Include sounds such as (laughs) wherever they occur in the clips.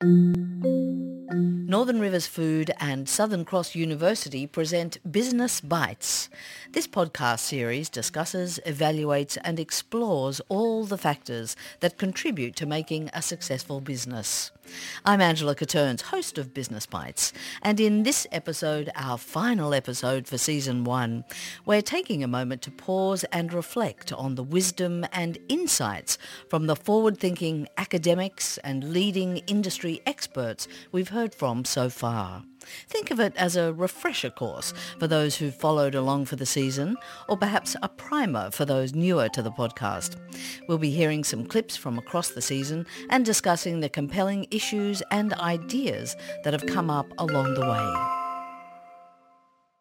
thank you Northern Rivers Food and Southern Cross University present Business Bites. This podcast series discusses, evaluates and explores all the factors that contribute to making a successful business. I'm Angela Catterns, host of Business Bites, and in this episode, our final episode for season one, we're taking a moment to pause and reflect on the wisdom and insights from the forward-thinking academics and leading industry experts we've heard from so far. Think of it as a refresher course for those who followed along for the season, or perhaps a primer for those newer to the podcast. We'll be hearing some clips from across the season and discussing the compelling issues and ideas that have come up along the way.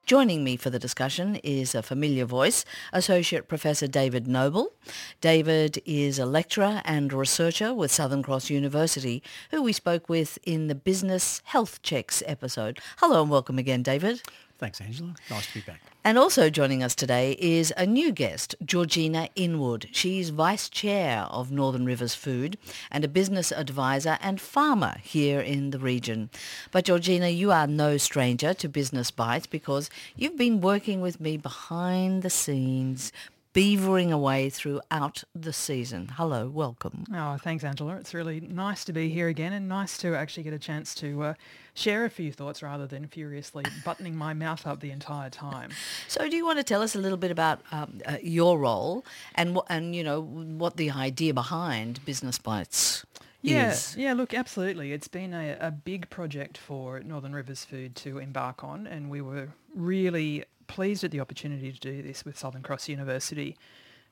Joining me for the discussion is a familiar voice, Associate Professor David Noble. David is a lecturer and researcher with Southern Cross University, who we spoke with in the Business Health Checks episode. Hello and welcome again, David. Thanks, Angela. Nice to be back. And also joining us today is a new guest, Georgina Inwood. She's Vice Chair of Northern Rivers Food and a business advisor and farmer here in the region. But Georgina, you are no stranger to Business Bites because you've been working with me behind the scenes, beavering away throughout the season. Hello, welcome. Oh, thanks, Angela. It's really nice to be here again and nice to actually get a chance to uh, share a few thoughts rather than furiously buttoning my mouth up the entire time. (laughs) So, do you want to tell us a little bit about um, uh, your role and what and you know what the idea behind Business Bites? Yeah, is? yeah. Look, absolutely. It's been a, a big project for Northern Rivers Food to embark on, and we were really pleased at the opportunity to do this with Southern Cross University.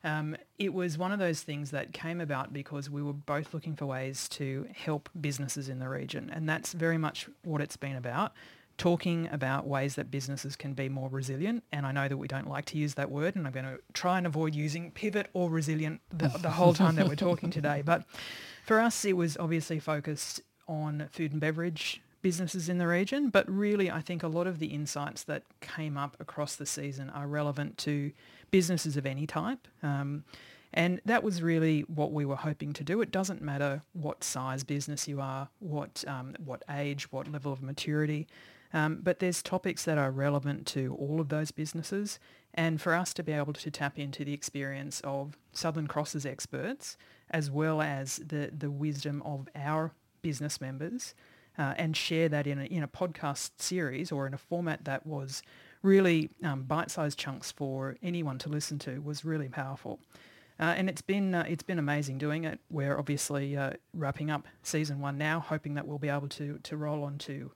Um, it was one of those things that came about because we were both looking for ways to help businesses in the region, and that's very much what it's been about. Talking about ways that businesses can be more resilient, and I know that we don't like to use that word, and I'm going to try and avoid using pivot or resilient the, the whole time that we're talking today. But for us, it was obviously focused on food and beverage businesses in the region, but really I think a lot of the insights that came up across the season are relevant to businesses of any type. Um, and that was really what we were hoping to do. It doesn't matter what size business you are, what, um, what age, what level of maturity, um, but there's topics that are relevant to all of those businesses. And for us to be able to tap into the experience of Southern Cross's experts, as well as the, the wisdom of our business members, uh, and share that in a, in a podcast series or in a format that was really um, bite-sized chunks for anyone to listen to was really powerful. Uh, and it's been uh, it's been amazing doing it. We're obviously uh, wrapping up season one now, hoping that we'll be able to to roll on to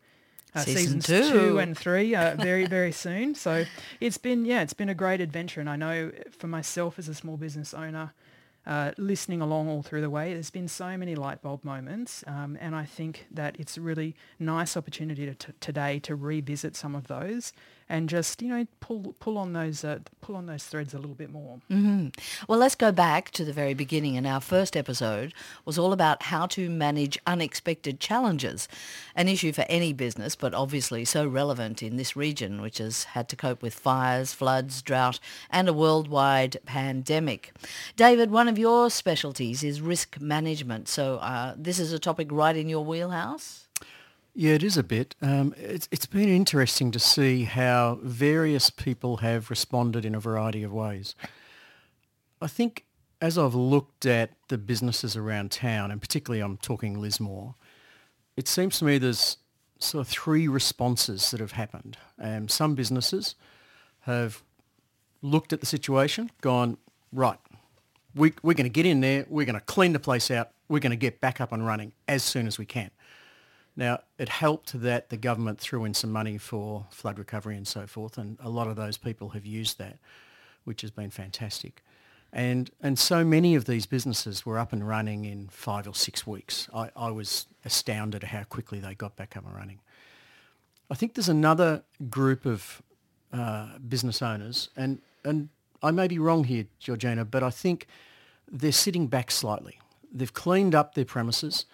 uh, Season seasons two. two and three uh, very very soon. So it's been yeah it's been a great adventure, and I know for myself as a small business owner, uh, listening along all through the way, there's been so many light bulb moments, um, and I think that it's a really nice opportunity to, to, today to revisit some of those and just you know pull pull on those uh, pull on those threads a little bit more. hmm Well, let's go back to the very beginning. And our first episode was all about how to manage unexpected challenges, an issue for any business, but obviously so relevant in this region, which has had to cope with fires, floods, drought, and a worldwide pandemic. David, one of your specialties is risk management. So uh, this is a topic right in your wheelhouse. Yeah, it is a bit. Um, it's, it's been interesting to see how various people have responded in a variety of ways. I think as I've looked at the businesses around town, and particularly I'm talking Lismore, it seems to me there's sort of three responses that have happened. Um, some businesses have looked at the situation, gone, right, we, we're going to get in there, we're going to clean the place out, we're going to get back up and running as soon as we can. Now, it helped that the government threw in some money for flood recovery and so forth, and a lot of those people have used that, which has been fantastic. And, and so many of these businesses were up and running in five or six weeks. I, I was astounded at how quickly they got back up and running. I think there's another group of uh, business owners, and, and I may be wrong here, Georgina, but I think they're sitting back slightly. They've cleaned up their premises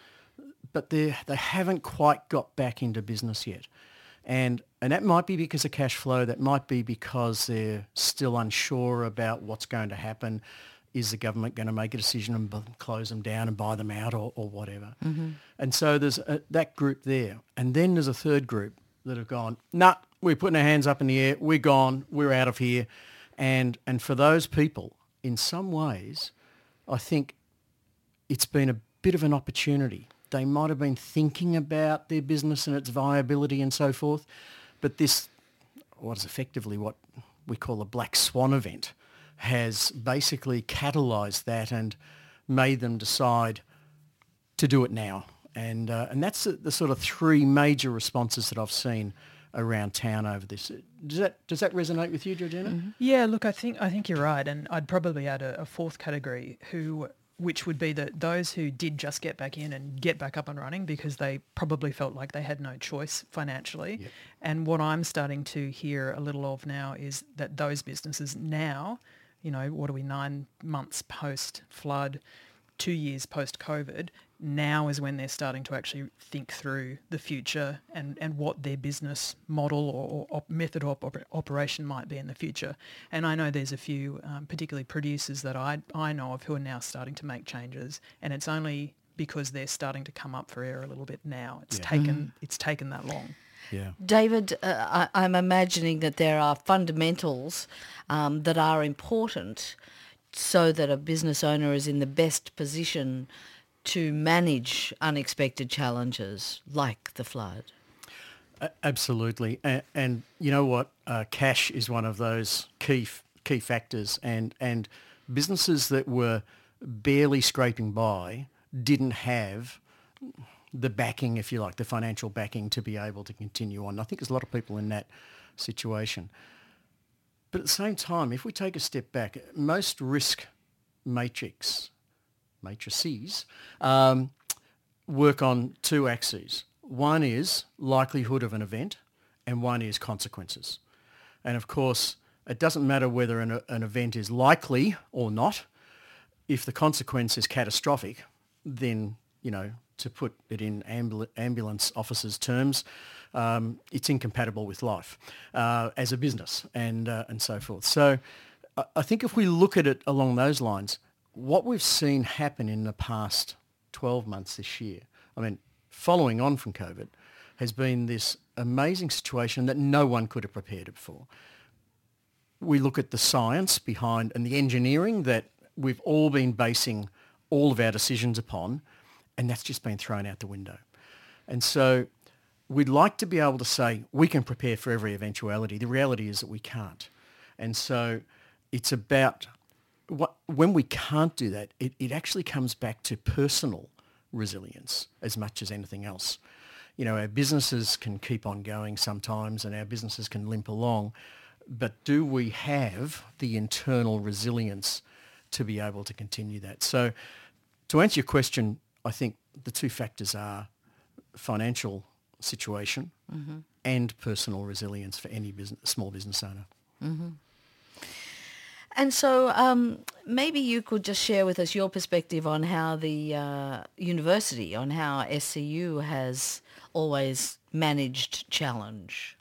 but they they haven't quite got back into business yet. And and that might be because of cash flow, that might be because they're still unsure about what's going to happen. is the government going to make a decision and b- close them down and buy them out or, or whatever? Mm-hmm. And so there's a, that group there. And then there's a third group that have gone, nah, we're putting our hands up in the air, we're gone, we're out of here. And, and for those people, in some ways, I think it's been a bit of an opportunity. They might have been thinking about their business and its viability and so forth, but this, what is effectively what we call a black swan event, has basically catalysed that and made them decide to do it now. And, uh, and that's the, the sort of three major responses that I've seen around town over this. Does that, does that resonate with you, Georgina? Yeah, look, I think I think you're right, and I'd probably add a, a fourth category who, which would be that those who did just get back in and get back up and running because they probably felt like they had no choice financially. Yep. And what I'm starting to hear a little of now is that those businesses now, you know, what are we nine months post flood, two years post COVID, now is when they're starting to actually think through the future and, and what their business model or, or op- method of op- operation might be in the future. And I know there's a few, um, particularly producers that I, I know of who are now starting to make changes, and it's only because they're starting to come up for air a little bit now. It's Yeah. taken it's taken that long. Yeah. David, uh, I, I'm imagining that there are fundamentals um, that are important so that a business owner is in the best position to manage unexpected challenges like the flood. Absolutely, and, and you know what? Uh, cash is one of those key key factors, and and businesses that were barely scraping by didn't have the backing, if you like, the financial backing to be able to continue on. I think there's a lot of people in that situation. But at the same time, if we take a step back, most risk matrix matrices um, work on two axes. One is likelihood of an event and one is consequences. And of course, it doesn't matter whether an, an event is likely or not. If the consequence is catastrophic, then, you know, to put it in ambul- ambulance officers' terms, um, it's incompatible with life uh, as a business and, uh, and so forth. So I- I think if we look at it along those lines, what we've seen happen in the past 12 months this year, I mean, following on from COVID, has been this amazing situation that no one could have prepared it for. We look at the science behind and the engineering that we've all been basing all of our decisions upon, and that's just been thrown out the window. And so we'd like to be able to say we can prepare for every eventuality. The reality is that we can't. And so it's about what, when we can't do that, it, it actually comes back to personal resilience as much as anything else. You know, our businesses can keep on going sometimes and our businesses can limp along, but do we have the internal resilience to be able to continue that? So to answer your question, I think the two factors are financial situation mm-hmm. and personal resilience for any business, small business owner. Mm-hmm. And so um, maybe you could just share with us your perspective on how the uh, university, on how SCU has always managed challenge.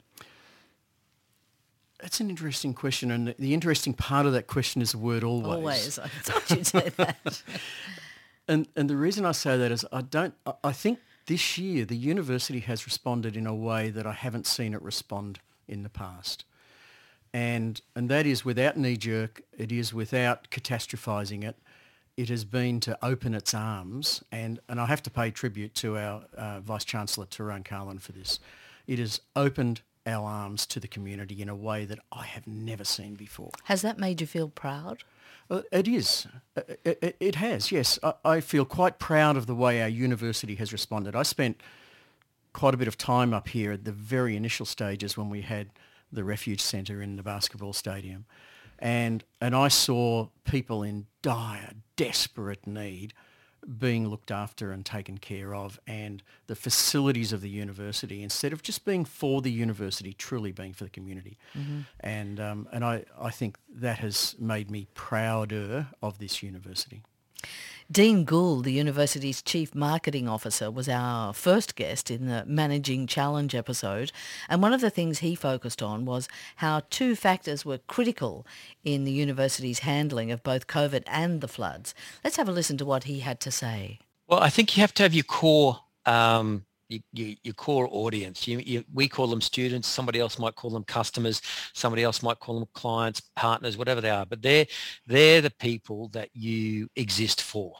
That's an interesting question, and the- interesting part of that question is the word always. Always. I thought you'd say (laughs) that. And and the reason I say that is I don't. I- I think this year the university has responded in a way that I haven't seen it respond in the past, and and that is without knee jerk. It is without catastrophizing it. It has been to open its arms, and, and I have to pay tribute to our uh, Vice Chancellor Tyrone Carlin for this. It has opened our arms to the community in a way that I have never seen before. Has that made you feel proud? Uh, It is. Uh, It, it- it has, yes. I, I feel quite proud of the way our university has responded. I spent quite a bit of time up here at the very initial stages when we had the refuge centre in the basketball stadium. And, and I saw people in dire, desperate need being looked after and taken care of and the facilities of the university instead of just being for the university truly being for the community. And um, and I, I think that has made me prouder of this university Dean Gould, the university's chief marketing officer, was our first guest in the Managing Challenge episode. And one of the things he focused on was how two factors were critical in the university's handling of both COVID and the floods. Let's have a listen to what he had to say. Well, I think you have to have your core um, your, your, core audience. You, you, we call them students. Somebody else might call them customers. Somebody else might call them clients, partners, whatever they are. But they're they're the people that you exist for.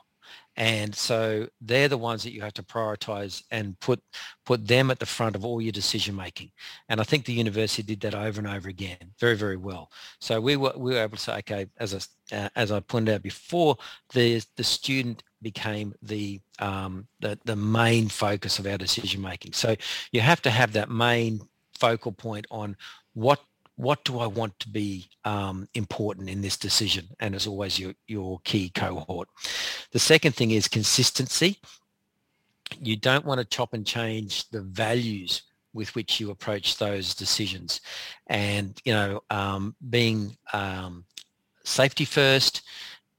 And so they're the ones that you have to prioritize and put put them at the front of all your decision making. And I think the university did that over and over again, very very well. So we were we were able to say, okay, as I uh, as I pointed out before, the the student became the um, the the main focus of our decision making. So you have to have that main focal point on what what do I want to be um, important in this decision? And as always, your, your key cohort. The second thing is consistency. You don't want to chop and change the values with which you approach those decisions. And, you know, um, being um, safety first,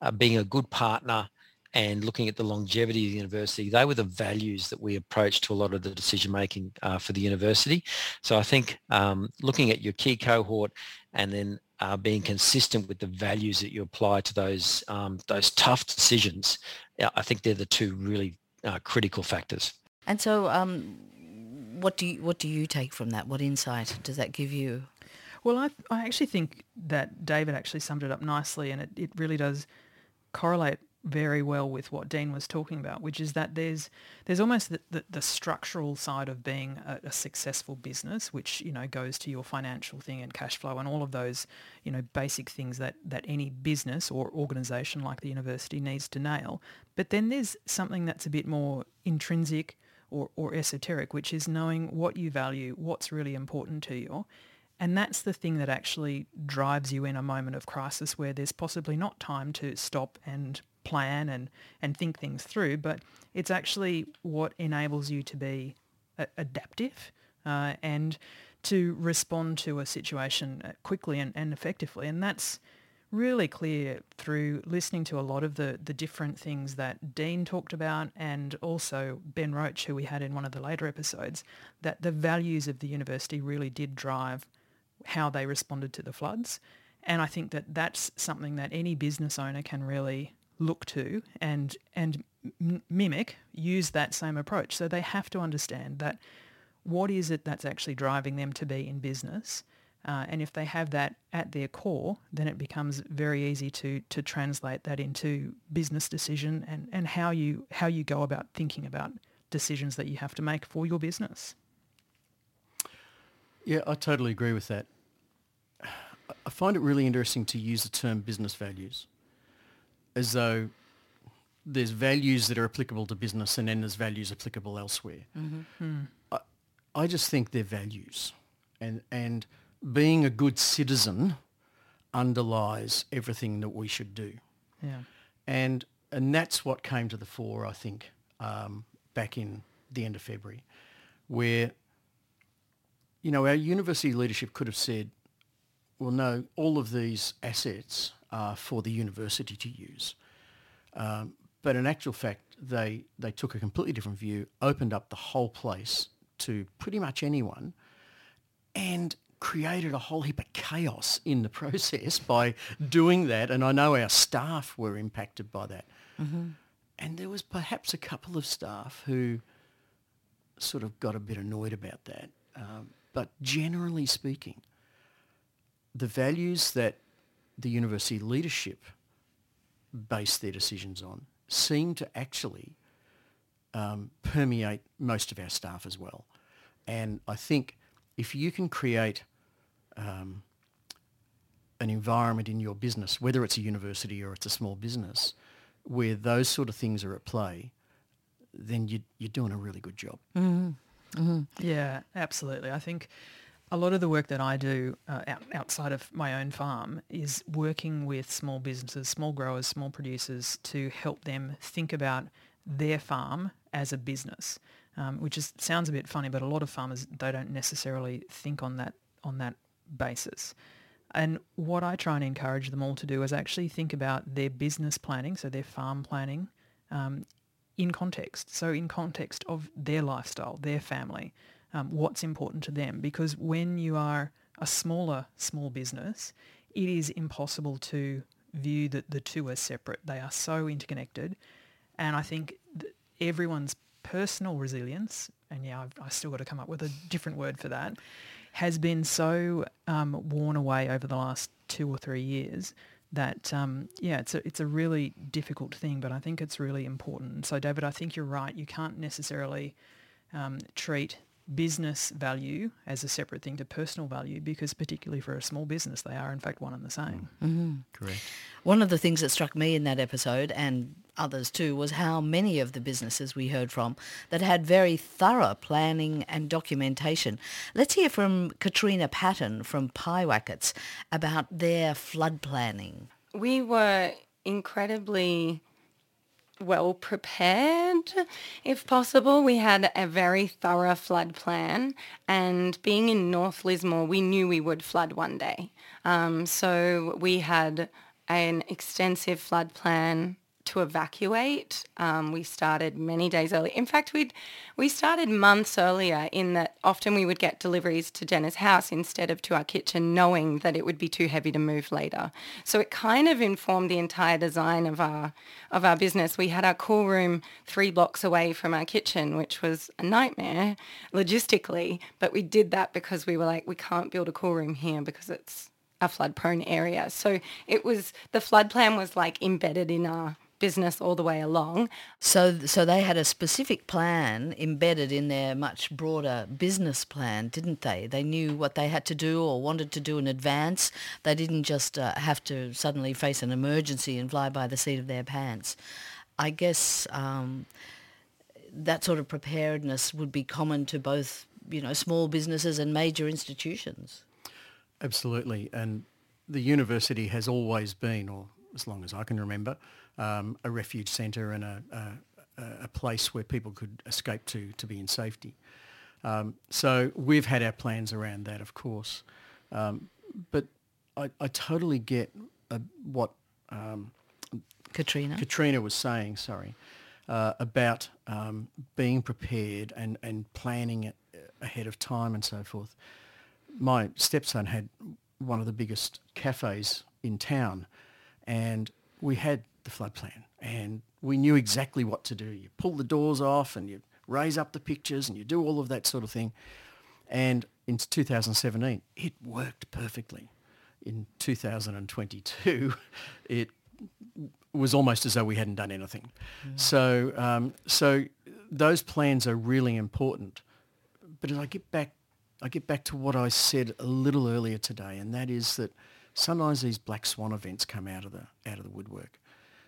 uh, being a good partner, and looking at the longevity of the university, they were the values that we approached to a lot of the decision making uh, for the university. So I think um, looking at your key cohort and then uh, being consistent with the values that you apply to those um, those tough decisions, I think they're the two really uh, critical factors. And so, um, what do you what do you take from that? What insight does that give you? Well, I I actually think that David actually summed it up nicely, and it, it really does correlate very well with what Dean was talking about, which is that there's there's almost the, the, the structural side of being a, a, successful business, which you know goes to your financial thing and cash flow and all of those you know basic things that that any business or organization like the university needs to nail. But then there's something that's a bit more intrinsic or, or esoteric, which is knowing what you value, what's really important to you. And that's the thing that actually drives you in a moment of crisis where there's possibly not time to stop and plan and, and think things through, but it's actually what enables you to be a- adaptive uh, and to respond to a situation uh, quickly and, and effectively. And that's really clear through listening to a lot of the, the different things that Dean talked about and also Ben Roach, who we had in one of the later episodes, that the values of the university really did drive how they responded to the floods. And I think that that's something that any business owner can really look to and and mimic use that same approach. So they have to understand that what is it that's actually driving them to be in business? Uh, and if they have that at their core then it becomes very easy to to translate that into business decision and and how you how you go about thinking about decisions that you have to make for your business. Yeah i totally agree with that. I find it really interesting to use the term business values as though there's values that are applicable to business and then there's values applicable elsewhere. Mm-hmm. I, I just think they're values. And, and being a good citizen underlies everything that we should do. Yeah. And, and that's what came to the fore, I think, um, back in the end of February, where, you know, our university leadership could have said, well, no, all of these assets uh, for the university to use. Um, but in actual fact, they, they took a completely different view, opened up the whole place to pretty much anyone, and created a whole heap of chaos in the (laughs) process by doing that. And I know our staff were impacted by that. Mm-hmm. And there was perhaps a couple of staff who sort of got a bit annoyed about that. Um, but generally speaking, the values that the university leadership base their decisions on seem to actually um, permeate most of our staff as well. And I think if you can create um, an environment in your business, whether it's a university or it's a small business, where those sort of things are at play, then you, you're doing a really good job. Mm-hmm. Mm-hmm. Yeah, absolutely. I think a lot of the work that I do uh, out, outside of my own farm is working with small businesses, small growers, small producers to help them think about their farm as a business, um, which is sounds a bit funny, but a lot of farmers they don't necessarily think on that on that basis. And what I try and encourage them all to do is actually think about their business planning, so their farm planning, um, in context. So in context of their lifestyle, their family, um, what's important to them. Because when you are a smaller small business, it is impossible to view that the two are separate. They are so interconnected. And I think everyone's personal resilience, and yeah, I've, I've, still got to come up with a different word for that, has been so um, worn away over the last two or three years that um, yeah, it's a it's a really difficult thing, but I think it's really important. So David, I think you're right. You can't necessarily um, treat business value as a separate thing to personal value because particularly for a small business they are in fact one and the same. Mm-hmm. Correct. One of the things that struck me in that episode and others too was how many of the businesses we heard from that had very thorough planning and documentation. Let's hear from Katrina Patton from Piewackets about their flood planning. We were incredibly well prepared, if possible. We had a very thorough flood plan, and being in North Lismore, we knew we would flood one day. Um, so we had an extensive flood plan to evacuate. Um, we started many days early. In fact, we we started months earlier in that often we would get deliveries to Jenna's house instead of to our kitchen, knowing that it would be too heavy to move later. So it kind of informed the entire design of our of our business. We had our cool room three blocks away from our kitchen, which was a nightmare logistically, but we did that because we were like, we can't build a cool room here because it's a flood prone area. So it was the flood plan was like embedded in our business all the way along. So, so they had a specific plan embedded in their much broader business plan, didn't they? They knew what they had to do or wanted to do in advance. They didn't just uh, have to suddenly face an emergency and fly by the seat of their pants. I guess um, that sort of preparedness would be common to both, you know, small businesses and major institutions. Absolutely, and the university has always been, or as long as I can remember, um, a refuge centre and a, a, a, place where people could escape to to be in safety. Um, so we've had our plans around that, of course, um, but I, I, totally get uh, what um, Katrina Katrina was saying. Sorry. Uh, about um, being prepared and, and planning it ahead of time and so forth. My stepson had one of the biggest cafes in town and we had the flood plan and we knew exactly what to do. You pull the doors off and you raise up the pictures and you do all of that sort of thing. And in 2017, it worked perfectly. In 2022, (laughs) it was almost as though we hadn't done anything. Mm. So, um, so those plans are really important. But as I get back, I get back to what I said a little earlier today, and that is that sometimes these black swan events come out of the out of the woodwork,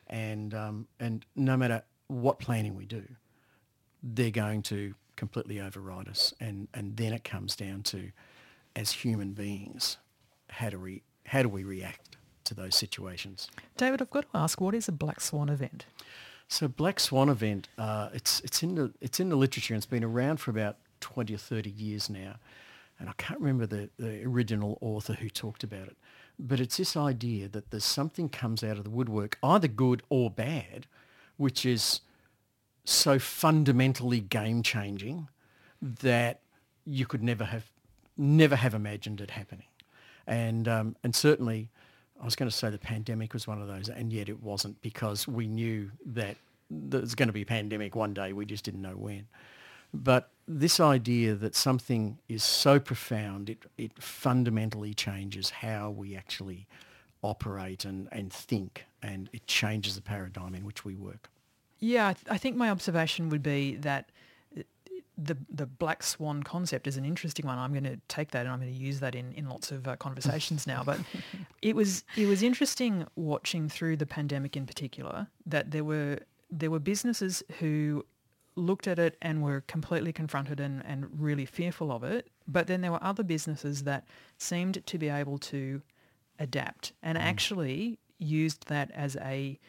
and um, and no matter what planning we do, they're going to completely override us, and and then it comes down to, as human beings, how do we how do we react to those situations? David, I've got to ask, what is a black swan event? So black swan event, uh, it's it's in the it's in the literature and it's been around for about twenty or thirty years now, and I can't remember the, the original author who talked about it. But it's this idea that there's something comes out of the woodwork, either good or bad, which is so fundamentally game changing that you could never have never have imagined it happening. And um, and certainly I was going to say the pandemic was one of those, and yet it wasn't because we knew that there's going to be a pandemic one day. We just didn't know when. But this idea that something is so profound, it, it fundamentally changes how we actually operate and, and think, and it changes the paradigm in which we work. Yeah, I, th- I think my observation would be that the the black swan concept is an interesting one. I'm going to take that and I'm going to use that in, in lots of uh, conversations now. But (laughs) it was it was interesting watching through the pandemic in particular that there were there were businesses who looked at it and were completely confronted and, and really fearful of it. But then there were other businesses that seemed to be able to adapt and mm. actually used that as a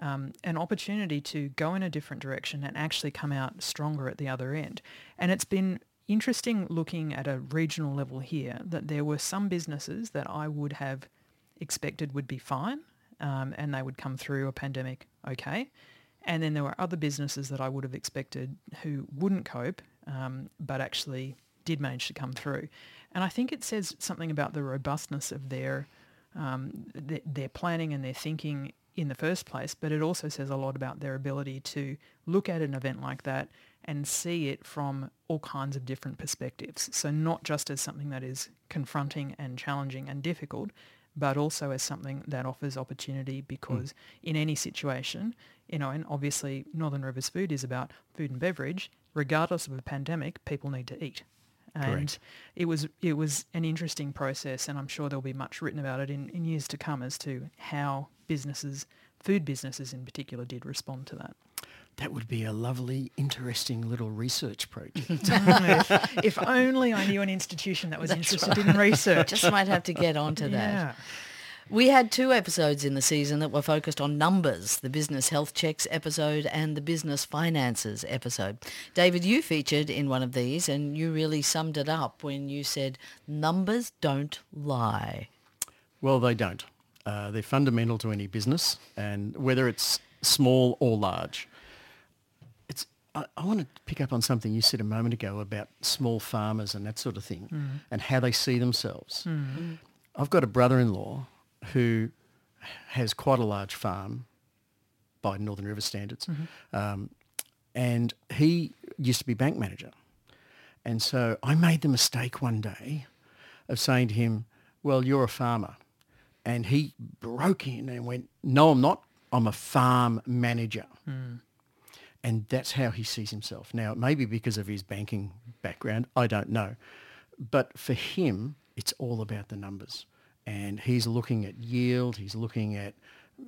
um, an opportunity to go in a different direction and actually come out stronger at the other end. And it's been interesting looking at a regional level here that there were some businesses that I would have expected would be fine um, and they would come through a pandemic okay. And then there were other businesses that I would have expected who wouldn't cope, um, but actually did manage to come through. And I think it says something about the robustness of their um, th- their planning and their thinking in the first place, but it also says a lot about their ability to look at an event like that and see it from all kinds of different perspectives. So not just as something that is confronting and challenging and difficult, but also as something that offers opportunity because mm. in any situation, you know, and obviously Northern Rivers Food is about food and beverage, regardless of a pandemic, people need to eat. And Correct. it was it was an interesting process and I'm sure there'll be much written about it in, in years to come as to how businesses, food businesses in particular, did respond to that. That would be a lovely, interesting little research project. (laughs) if only I knew an institution that was That's interested right. in research. Just might have to get (laughs) onto that. Yeah. We had two episodes in the season that were focused on numbers, the business health checks episode and the business finances episode. David, you featured in one of these and you really summed it up when you said numbers don't lie. Well, they don't. Uh, they're fundamental to any business and whether it's small or large. I, I want to pick up on something you said a moment ago about small farmers and that sort of thing mm. and how they see themselves. Mm. I've got a brother-in-law who has quite a large farm by Northern River standards. Mm-hmm. Um, and he used to be bank manager. And so I made the mistake one day of saying to him, well, you're a farmer. And he broke in and went, no, I'm not. I'm a farm manager. Mm. And that's how he sees himself. Now, maybe because of his banking background, I don't know. But for him, it's all about the numbers and he's looking at yield, he's looking at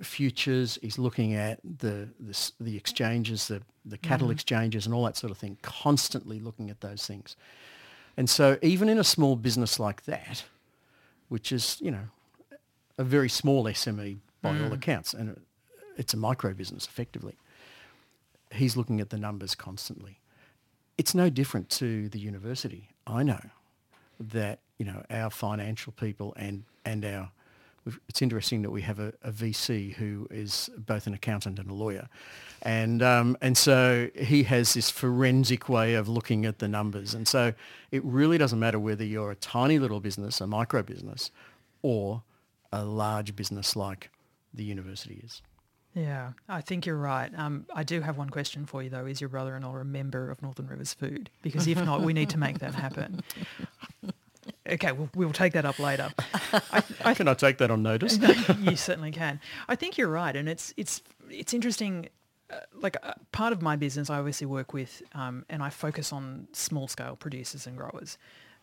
futures, he's looking at the the, the exchanges, the, the cattle mm-hmm. exchanges and all that sort of thing, constantly looking at those things. And so even in a small business like that, which is, you know, a very small SME by mm. all accounts, and it's a micro business effectively, he's looking at the numbers constantly. It's no different to the university. I know that, you know, our financial people and and our it's interesting that we have a, a, VC who is both an accountant and a lawyer. And, um, and so he has this forensic way of looking at the numbers. And so it really doesn't matter whether you're a tiny little business, a micro business, or a large business like the university is. Yeah, I think you're right. Um, I do have one question for you though. Is your brother-in-law a member of Northern Rivers Food? Because if not, we need to make that happen. (laughs) Okay, we'll, we'll take that up later. (laughs) I, I, can I take that on notice? (laughs) you certainly can. I think you're right, and it's it's it's interesting. Uh, like uh, part of my business, I obviously work with, um, and I focus on small scale producers and growers,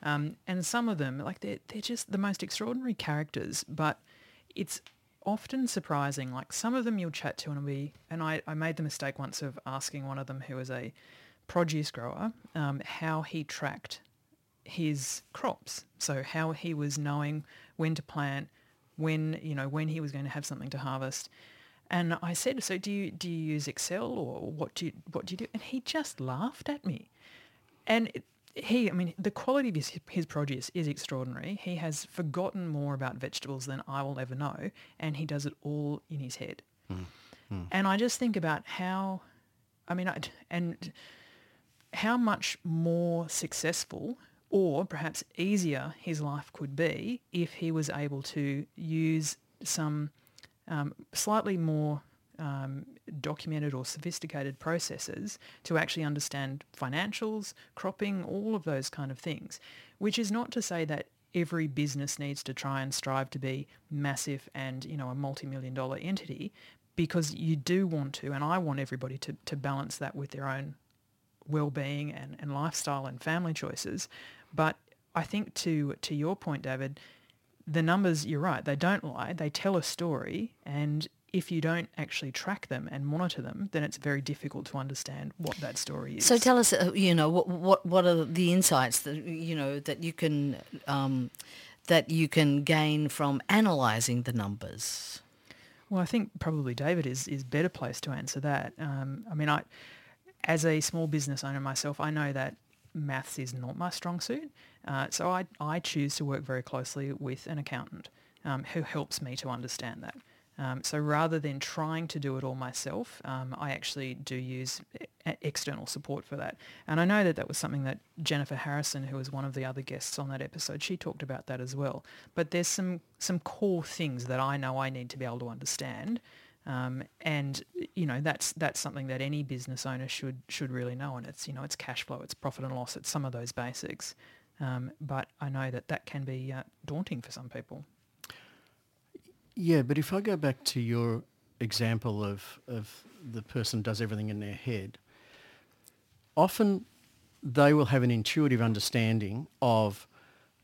um, and some of them, like they're they're just the most extraordinary characters. But it's often surprising. Like some of them you'll chat to and be, and I, I made the mistake once of asking one of them who was a produce grower um, how he tracked his crops. So how he was knowing when to plant, when you know when he was going to have something to harvest. And I said, "So do you do you use Excel or what do you what do you do?" And he just laughed at me. And it, he, I mean, the quality of his, his produce is extraordinary. He has forgotten more about vegetables than I will ever know, and he does it all in his head. Mm. Mm. And I just think about how, I mean, I, and how much more successful or perhaps easier his life could be if he was able to use some um, slightly more um, documented or sophisticated processes to actually understand financials, cropping, all of those kind of things, which is not to say that every business needs to try and strive to be massive and, you know, a multi-million dollar entity because you do want to, and I want everybody to, to balance that with their own well-being and, and lifestyle and family choices. But I think to to your point, David, the numbers, you're right, they don't lie. They tell a story. And if you don't actually track them and monitor them, then it's very difficult to understand what that story is. So tell us, uh, you know, what, what, what are the insights that, you know, that you can, um, that you can gain from analysing the numbers? Well, I think probably David is, is better placed to answer that. Um, I mean, I, as a small business owner myself, I know that maths is not my strong suit. Uh, so I, I choose to work very closely with an accountant um, who helps me to understand that. Um, so rather than trying to do it all myself, um, I actually do use external support for that. And I know that that was something that Jennifer Harrison, who was one of the other guests on that episode, she talked about that as well. But there's some some core things that I know I need to be able to understand. Um, and you know that's that's something that any business owner should should really know. And it's you know it's cash flow, it's profit and loss, it's some of those basics. Um, but I know that that can be uh, daunting for some people. Yeah, but if I go back to your example of, of the person does everything in their head, often they will have an intuitive understanding of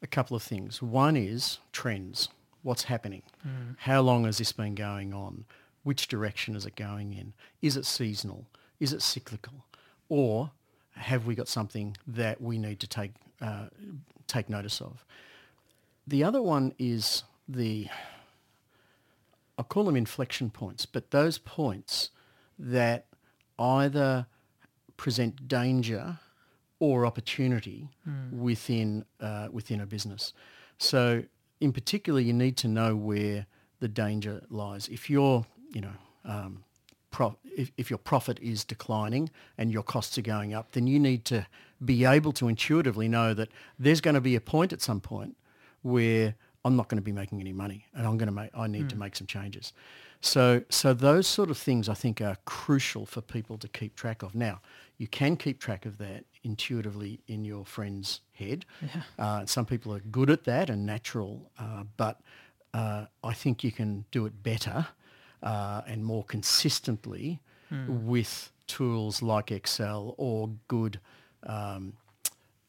a couple of things. One is trends. What's happening? Mm. How long has this been going on? Which direction is it going in? Is it seasonal? Is it cyclical? Or have we got something that we need to take uh, take notice of? The other one is the I'll call them inflection points, but those points that either present danger or opportunity mm. within uh, within a business. So, in particular, you need to know where the danger lies. If you're, you know, um, if, if your profit is declining and your costs are going up, then you need to be able to intuitively know that there's going to be a point at some point where I'm not going to be making any money and I'm going to make, I need mm. to hmm. make some changes. So, so those sort of things I think are crucial for people to keep track of. Now, you can keep track of that intuitively in your friend's head. Yeah. Uh, some people are good at that and natural, uh, but uh, I think you can do it better uh, and more consistently mm. with tools like Excel or good um,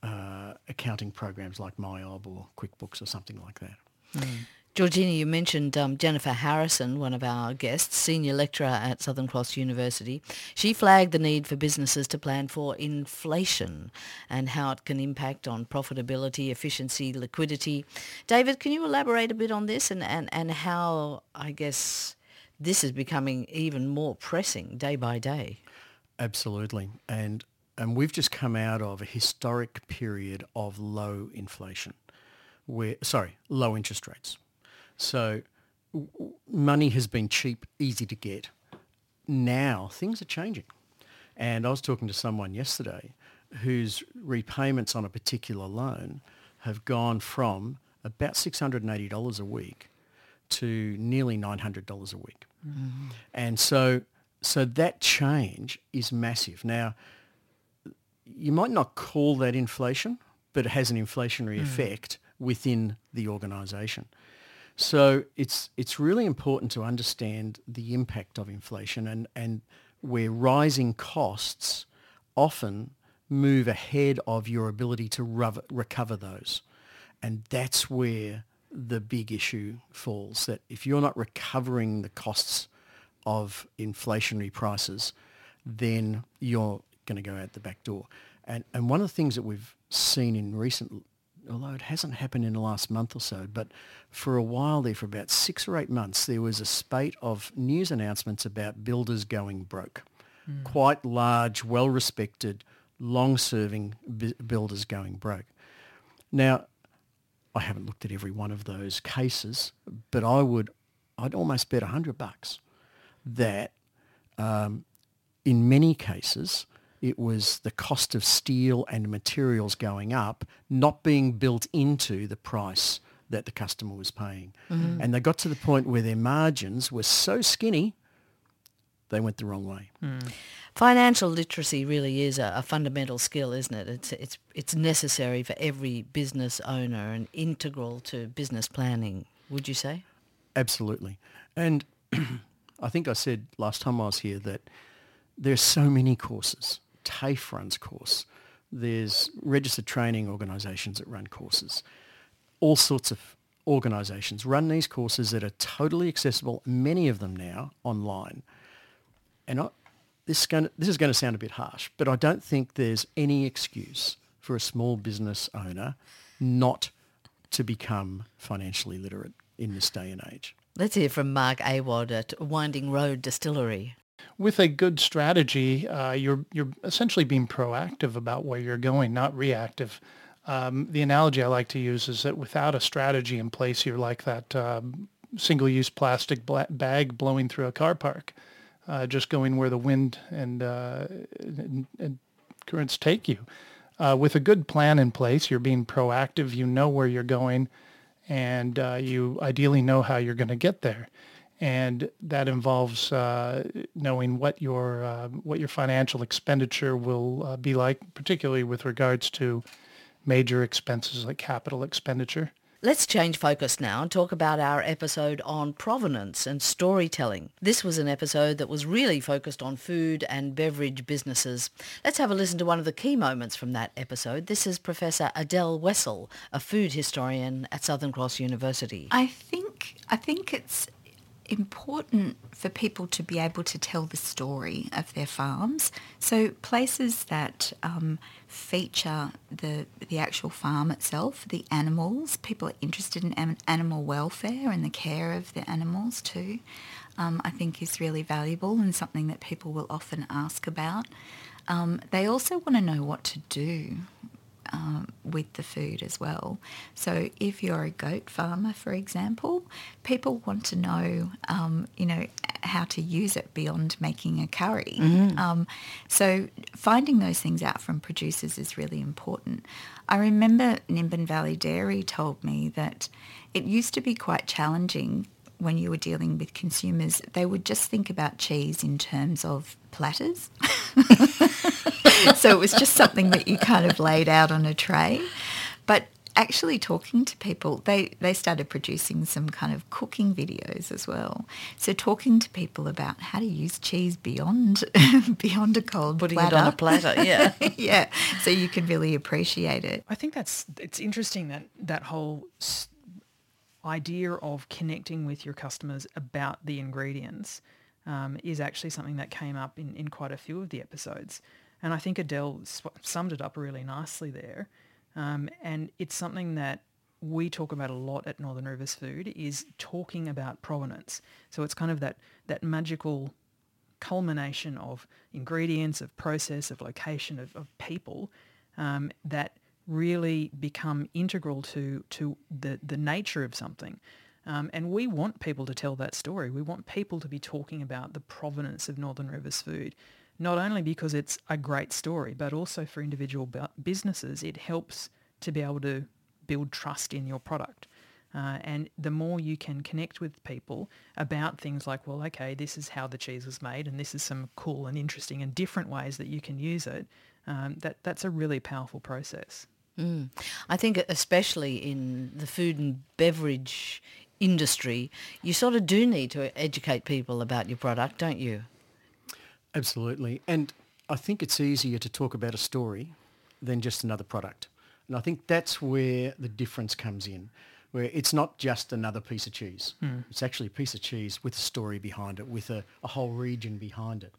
uh, accounting programs like MYOB or QuickBooks or something like that. Mm. Georgina, you mentioned um, Jennifer Harrison, one of our guests, senior lecturer at Southern Cross University. She flagged the need for businesses to plan for inflation and how it can impact on profitability, efficiency, liquidity. David, can you elaborate a bit on this and, and, and how, I guess, this is becoming even more pressing day by day? Absolutely. And, and we've just come out of a historic period of low inflation where, sorry, low interest rates. So money has been cheap, easy to get. Now things are changing. And I was talking to someone yesterday whose repayments on a particular loan have gone from about $680 a week to nearly $900 a week. Mm-hmm. And so, so that change is massive. Now, you might not call that inflation, but it has an inflationary mm. effect within the organisation. So it's it's really important to understand the impact of inflation and, and where rising costs often move ahead of your ability to recover those. And that's where the big issue falls, that if you're not recovering the costs of inflationary prices, then you're going to go out the back door. And, and one of the things that we've seen in recent although it hasn't happened in the last month or so, but for a while there, for about six or eight months, there was a spate of news announcements about builders going broke. Mm. Quite large, well-respected, long-serving b- builders going broke. Now, I haven't looked at every one of those cases, but I would, I'd almost bet a hundred bucks that um, in many cases, it was the cost of steel and materials going up, not being built into the price that the customer was paying. Mm-hmm. And they got to the point where their margins were so skinny, they went the wrong way. Mm. Financial literacy really is a, a, fundamental skill, isn't it? It's, it's, it's necessary for every business owner and integral to business planning, would you say? Absolutely. And (clears throat) I think I said last time I was here that there are so many courses TAFE runs course. There's registered training organisations that run courses. All sorts of organisations run these courses that are totally accessible, many of them now online. And I, this, is going to, this is going to sound a bit harsh, but I don't think there's any excuse for a small business owner not to become financially literate in this day and age. Let's hear from Mark Awad at Winding Road Distillery with a good strategy, uh, you're you're essentially being proactive about where you're going, not reactive. Um, the analogy I like to use is that without a strategy in place, you're like that uh, single-use plastic bla- bag blowing through a car park, uh, just going where the wind and, uh, and, and currents take you. Uh, with a good plan in place, you're being proactive. You know where you're going, and uh, you ideally know how you're going to get there. And that involves uh, knowing what your uh, what your financial expenditure will uh, be like, particularly with regards to major expenses like capital expenditure. Let's change focus now and talk about our episode on provenance and storytelling. This was an episode that was really focused on food and beverage businesses. Let's have a listen to one of the key moments from that episode. This is Professor Adele Wessel, a food historian at Southern Cross University. I think I think it's important for people to be able to tell the story of their farms. So places that um, feature the the actual farm itself, the animals. People are interested in animal welfare and the care of the animals too. Um, I think is really valuable and something that people will often ask about. Um, they also want to know what to do um, with the food as well. So if you're a goat farmer, for example, people want to know, um, you know, how to use it beyond making a curry. Mm-hmm. Um, so finding those things out from producers is really important. I remember Nimbin Valley Dairy told me that it used to be quite challenging when you were dealing with consumers. They would just think about cheese in terms of platters. (laughs) so it was just something that you kind of laid out on a tray. But actually talking to people, they, they started producing some kind of cooking videos as well. So talking to people about how to use cheese beyond (laughs) beyond a cold Putting platter. it on a platter, yeah. (laughs) yeah. So you can really appreciate it. I think that's it's interesting that that whole idea of connecting with your customers about the ingredients um, is actually something that came up in, in quite a few of the episodes. And I think Adele summed it up really nicely there. Um, and it's something that we talk about a lot at Northern Rivers Food is talking about provenance. So it's kind of that, that magical culmination of ingredients, of process, of location, of, of people um, that really become integral to, to the, the nature of something. Um, and we want people to tell that story. We want people to be talking about the provenance of Northern Rivers food, not only because it's a great story, but also for individual businesses, it helps to be able to build trust in your product. Uh, and the more you can connect with people about things like, well, okay, this is how the cheese was made, and this is some cool and interesting and different ways that you can use it, um, that, that's a really powerful process. Mm. I think especially in the food and beverage industry, you sort of do need to educate people about your product, don't you? Absolutely. And I think it's easier to talk about a story than just another product. And I think that's where the difference comes in, where it's not just another piece of cheese. Mm. It's actually a piece of cheese with a story behind it, with a, a whole region behind it.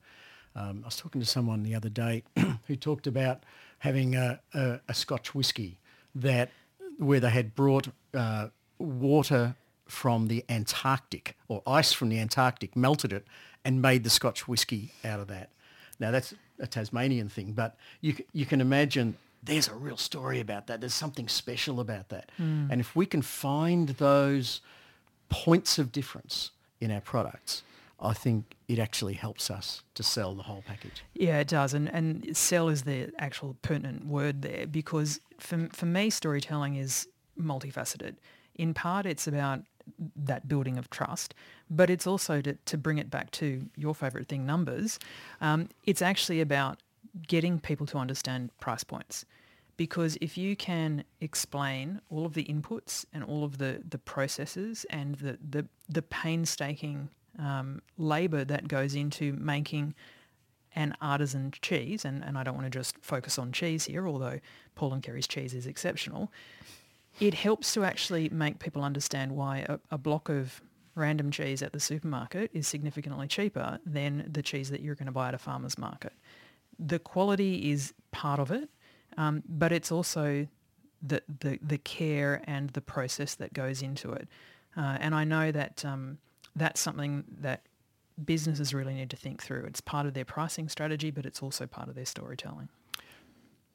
Um, I was talking to someone the other day (clears throat) who talked about having a, a, a Scotch whiskey that where they had brought uh, water from the Antarctic or ice from the Antarctic, melted it and made the Scotch whiskey out of that. Now that's a Tasmanian thing, but you, you can imagine there's a real story about that. There's something special about that. Mm. And if we can find those points of difference in our products, I think it actually helps us to sell the whole package. Yeah, it does. And, and sell is the actual pertinent word there because for, for me, storytelling is multifaceted. In part, it's about that building of trust, but it's also to, to bring it back to your favorite thing, numbers. Um, it's actually about getting people to understand price points. Because if you can explain all of the inputs and all of the, the processes and the, the, the painstaking um, labour that goes into making an artisan cheese, and, and I don't want to just focus on cheese here, although Paul and Kerry's cheese is exceptional, it helps to actually make people understand why a, a, block of random cheese at the supermarket is significantly cheaper than the cheese that you're going to buy at a farmer's market. The quality is part of it, um, but it's also the, the, the care and the process that goes into it. Uh, and I know that um, that's something that businesses really need to think through. It's part of their pricing strategy, but it's also part of their storytelling.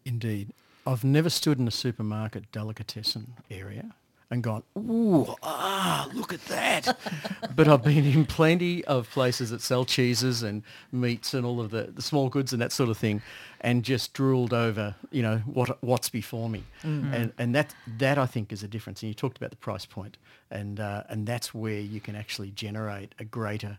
Indeed. I've never stood in a supermarket delicatessen area and gone, ooh, ah, look at that. (laughs) but I've been in plenty of places that sell cheeses and meats and all of the, the small goods and that sort of thing and just drooled over, you know, what what's before me. Mm-hmm. And, and that, that I think is a difference. And you talked about the price point and, uh, and that's where you can actually generate a greater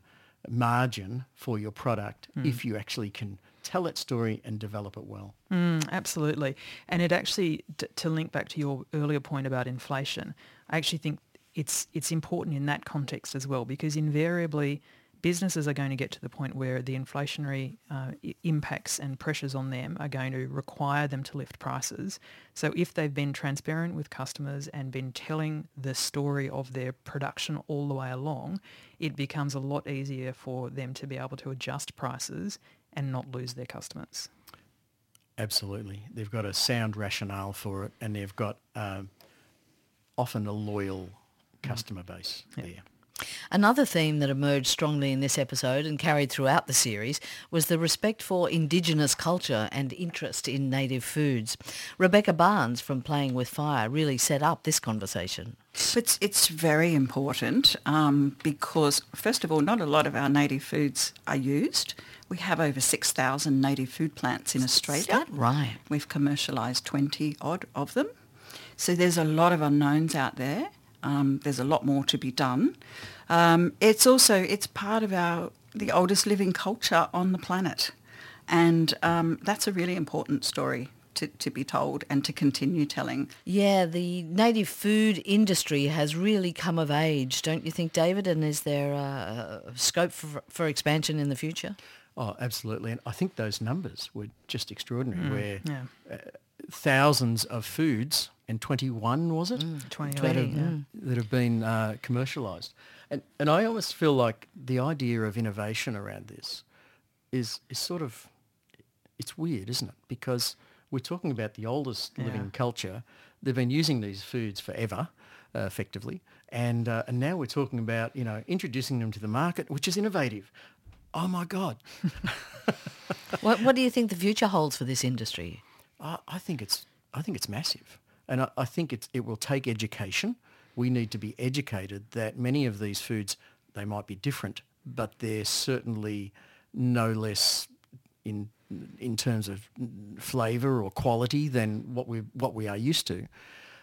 margin for your product mm. if you actually can tell that story and develop it well. Mm, absolutely. And it actually, to link back to your earlier point about inflation, I actually think it's it's important in that context as well because invariably businesses are going to get to the point where the inflationary uh, impacts and pressures on them are going to require them to lift prices. So if they've been transparent with customers and been telling the story of their production all the way along, it becomes a lot easier for them to be able to adjust prices and not lose their customers. Absolutely. They've got a sound rationale for it and they've got um, often a loyal customer base yep. there. Another theme that emerged strongly in this episode and carried throughout the series was the respect for Indigenous culture and interest in native foods. Rebecca Barnes from Playing with Fire really set up this conversation. It's, it's very important um, because, first of all, not a lot of our native foods are used. We have over 6,000 native food plants in Australia. Is that right? We've commercialised 20 odd of them. So there's a lot of unknowns out there. Um, there's a lot more to be done. Um, it's also, it's part of our, the oldest living culture on the planet. And um, that's a really important story to, to be told and to continue telling. Yeah, the native food industry has really come of age, don't you think, David? And is there a scope for, for expansion in the future? Oh, absolutely. And I think those numbers were just extraordinary, mm, where yeah. uh, thousands of foods, and 21 was it? Mm, 20, that, have, yeah. that have been uh, commercialised. And, and I almost feel like the idea of innovation around this is, is sort of, it's weird, isn't it? Because we're talking about the oldest yeah. living culture. They've been using these foods forever. Uh, effectively, and uh, and now we're talking about you know introducing them to the market, which is innovative oh my God. (laughs) what, what do you think the future holds for this industry? I, I think it's I think it's massive, and I, I think it's, it will take education. We need to be educated that many of these foods they might be different, but they're certainly no less in in terms of flavour or quality than what we what we are used to,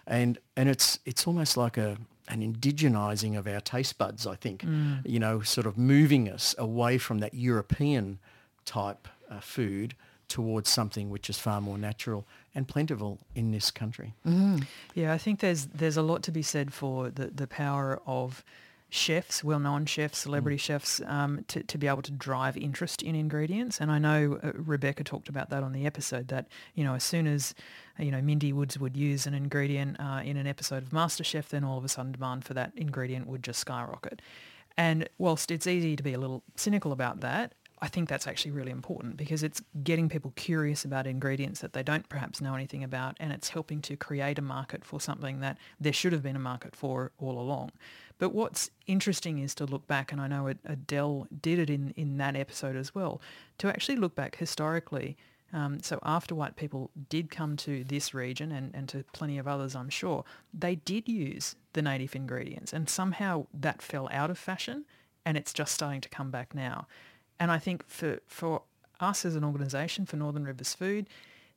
and and it's it's almost like a an indigenizing of our taste buds, I think, mm. you know, sort of moving us away from that European type uh, food towards something which is far more natural and plentiful in this country. Mm. Yeah, I think there's there's a lot to be said for the, the power of chefs, well-known chefs, celebrity mm. chefs, um, to, to be able to drive interest in ingredients. And I know uh, Rebecca talked about that on the episode that, you know, as soon as, you know, Mindy Woods would use an ingredient uh, in an episode of MasterChef, then all of a sudden demand for that ingredient would just skyrocket. And whilst it's easy to be a little cynical about that, I think that's actually really important because it's getting people curious about ingredients that they don't perhaps know anything about and it's helping to create a market for something that there should have been a market for all along. But what's interesting is to look back, and I know Adele did it in, in that episode as well, to actually look back historically. Um, so after white people did come to this region and, and to plenty of others, I'm sure, they did use the native ingredients and somehow that fell out of fashion and it's just starting to come back now. And I think for, for us as an organisation, for Northern Rivers Food,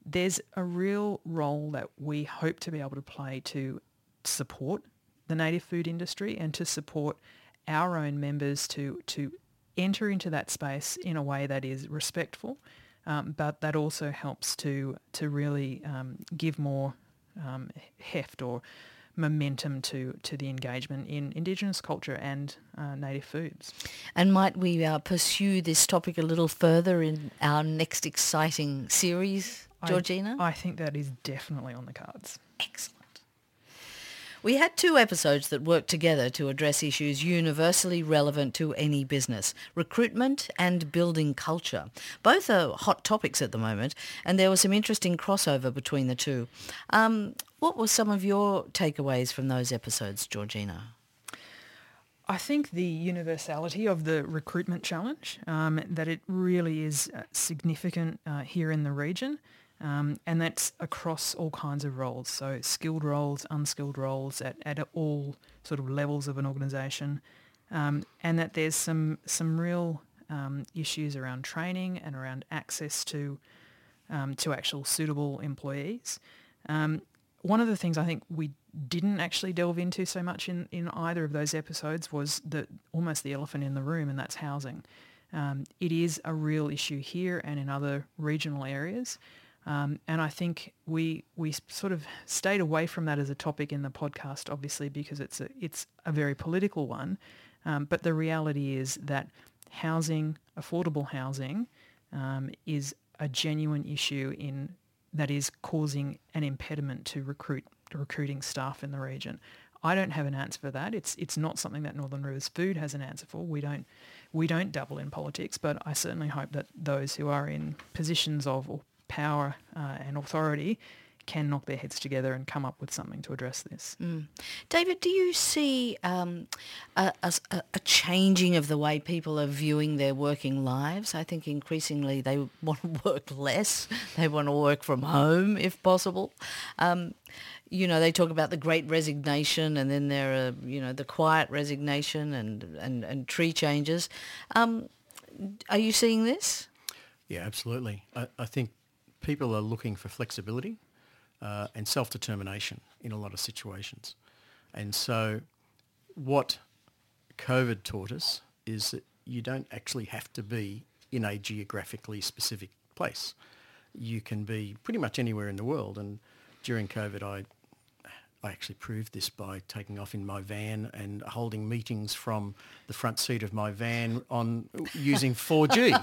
there's a real role that we hope to be able to play to support the native food industry and to support our own members to, to enter into that space in a way that is respectful, um, but that also helps to, to really um, give more um, heft or momentum to, to the engagement in Indigenous culture and uh, native foods. And might we uh, pursue this topic a little further in our next exciting series, Georgina? I, I think that is definitely on the cards. Excellent. We had two episodes that worked together to address issues universally relevant to any business, recruitment and building culture. Both are hot topics at the moment, and there was some interesting crossover between the two. Um, what were some of your takeaways from those episodes, Georgina? I think the universality of the recruitment challenge, um, that it really is uh, significant uh, here in the region, Um, and that's across all kinds of roles, so skilled roles, unskilled roles at, at all sort of levels of an organisation, um, and that there's some some real um, issues around training and around access to um, to actual suitable employees. Um, one of the things I think we didn't actually delve into so much in, in either of those episodes was the almost the elephant in the room, and that's housing. Um, it is a real issue here and in other regional areas. Um, and I think we we sort of stayed away from that as a topic in the podcast, obviously because it's a it's a very political one. Um, but the reality is that housing, affordable housing, um, is a genuine issue in that is causing an impediment to recruit recruiting staff in the region. I don't have an answer for that. It's it's not something that Northern Rivers Food has an answer for. We don't we don't dabble in politics, but I certainly hope that those who are in positions of power uh, and authority can knock their heads together and come up with something to address this. Mm. David, do you see um, a, a, a, changing of the way people are viewing their working lives? I think increasingly they (laughs) want to work less. They want to work from home if possible. Um, you know, they talk about the great resignation and then there are, you know, the quiet resignation and, and, and tree changes. Um, are you seeing this? Yeah, absolutely. I, I think people are looking for flexibility uh, and self-determination in a lot of situations. And so what COVID taught us is that you don't actually have to be in a geographically specific place. You can be pretty much anywhere in the world. And during COVID, I I actually proved this by taking off in my van and holding meetings from the front seat of my van on using 4G.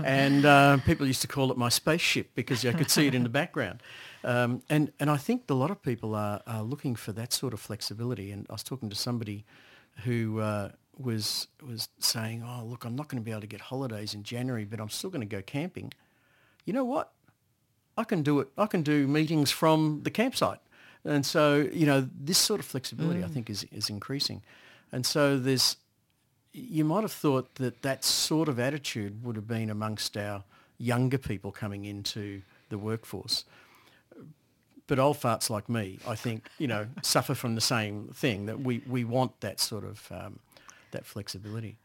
(laughs) and uh, people used to call it my spaceship because I could see it in the background. Um, and, and I think a lot of people are, are looking for that sort of flexibility. And I was talking to somebody who uh, was, was saying, oh, look, I'm not going to be able to get holidays in January, but I'm still going to go camping. You know what? I can do it. I can do meetings from the campsite. And so, you know, this sort of flexibility, mm. I think, is, is increasing. And so there's, you might have thought that that sort of attitude would have been amongst our younger people coming into the workforce. But old farts like me, I think, you know, (laughs) suffer from the same thing, that we, we want that sort of, um, that flexibility.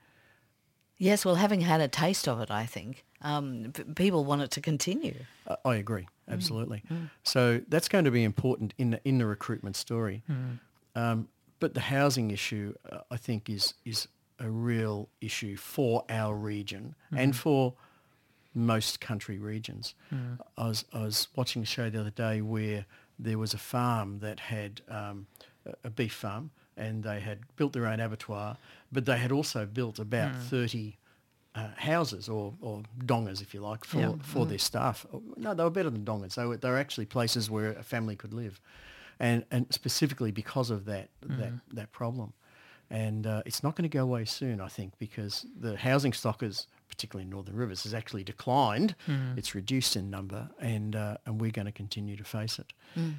Yes, well, having had a taste of it, I think um, p- people want it to continue. I agree. Absolutely. Mm. So that's going to be important in the, in the recruitment story. Mm. Um, but the housing issue, uh, I think, is is a real issue for our region and for most country regions. I was I was watching a show the other day where there was a farm that had um, a beef farm and they had built their own abattoir, but they had also built about mm. 30 uh, houses or, or dongas, if you like, for, yeah. for mm. their staff. No, they were better than dongas. They were, they were actually places where a family could live. And, and specifically because of that, mm. that, that problem. And uh, it's not going to go away soon, I think, because the housing stock is, particularly in Northern Rivers, has actually declined. Mm. It's reduced in number, and, uh, and we're going to continue to face it. Mm.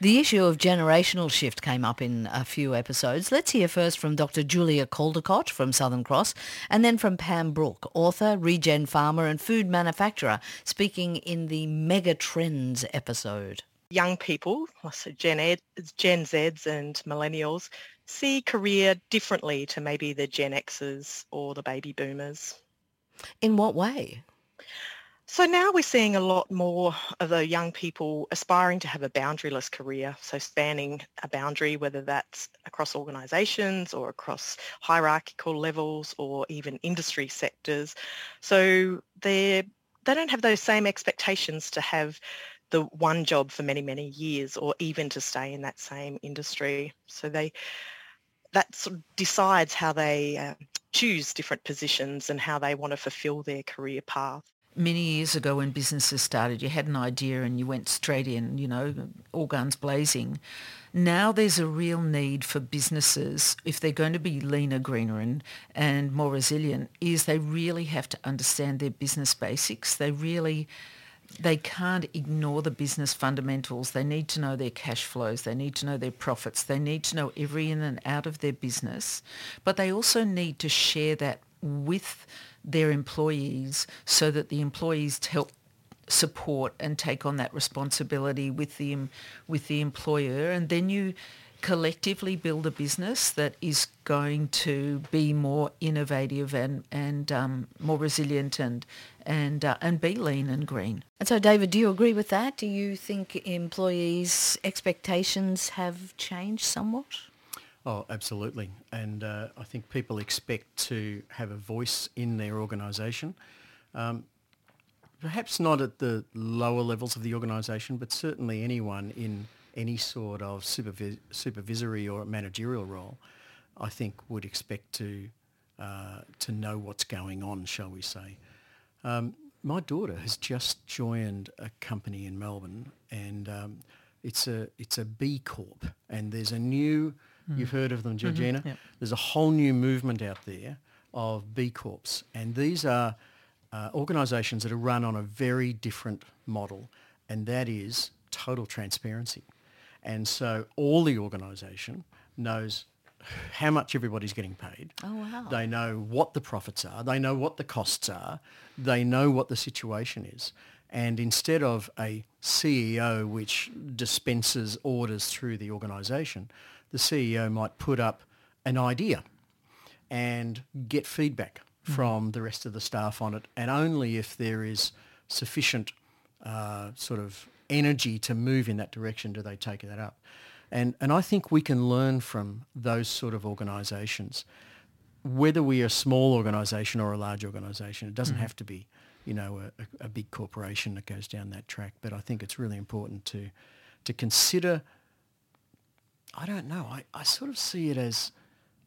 The issue of generational shift came up in a few episodes. Let's hear first from Dr. Julia Caldecott from Southern Cross and then from Pam Brook, author, regen farmer and food manufacturer, speaking in the Mega Trends episode. Young people, so Gen, Ed, Gen Zs and millennials, see career differently to maybe the Gen Xs or the baby boomers. In what way? So now we're seeing a lot more of the young people aspiring to have a boundaryless career, so spanning a boundary, whether that's across organisations or across hierarchical levels or even industry sectors. So they they don't have those same expectations to have the one job for many, many years or even to stay in that same industry. So they that sort of decides how they uh, choose different positions and how they want to fulfill their career path many years ago when businesses started, you had an idea and you went straight in, you know, all guns blazing. Now there's a real need for businesses, if they're going to be leaner, greener and, and more resilient, is they really have to understand their business basics. They really, they can't ignore the business fundamentals. They need to know their cash flows. They need to know their profits. They need to know every in and out of their business. But they also need to share that with their employees so that the employees help support and take on that responsibility with the with the employer, and then you collectively build a business that is going to be more innovative and and um, more resilient and and uh, and be lean and green. And so, David, do you agree with that? Do you think employees' expectations have changed somewhat? Oh, absolutely. And uh, I think people expect to have a voice in their organisation. Um, perhaps not at the lower levels of the organisation, but certainly anyone in any sort of supervis- supervisory or managerial role, I think would expect to uh, to know what's going on, shall we say. Um, my daughter has just joined a company in Melbourne, and um, it's a it's a B Corp, and there's a new. Mm. You've heard of them, mm-hmm. Georgina. Mm-hmm, There's a whole new movement out there of B Corps, and these are uh, organisations that are run on a very different model, and that is total transparency. And so all the organisation knows how much everybody's getting paid. Oh, wow. They know what the profits are. They know what the costs are. They know what the situation is. And instead of a CEO which dispenses orders through the organisation, the CEO might put up an idea and get feedback mm. from the rest of the staff on it. And only if there is sufficient uh, sort of energy to move in that direction do they take that up. And, and I think we can learn from those sort of organisations, whether we are a small organisation or a large organisation. It doesn't mm have to be, you know, a, a, big corporation that goes down that track. But I think it's really important to, to consider, I don't know, I, I sort of see it as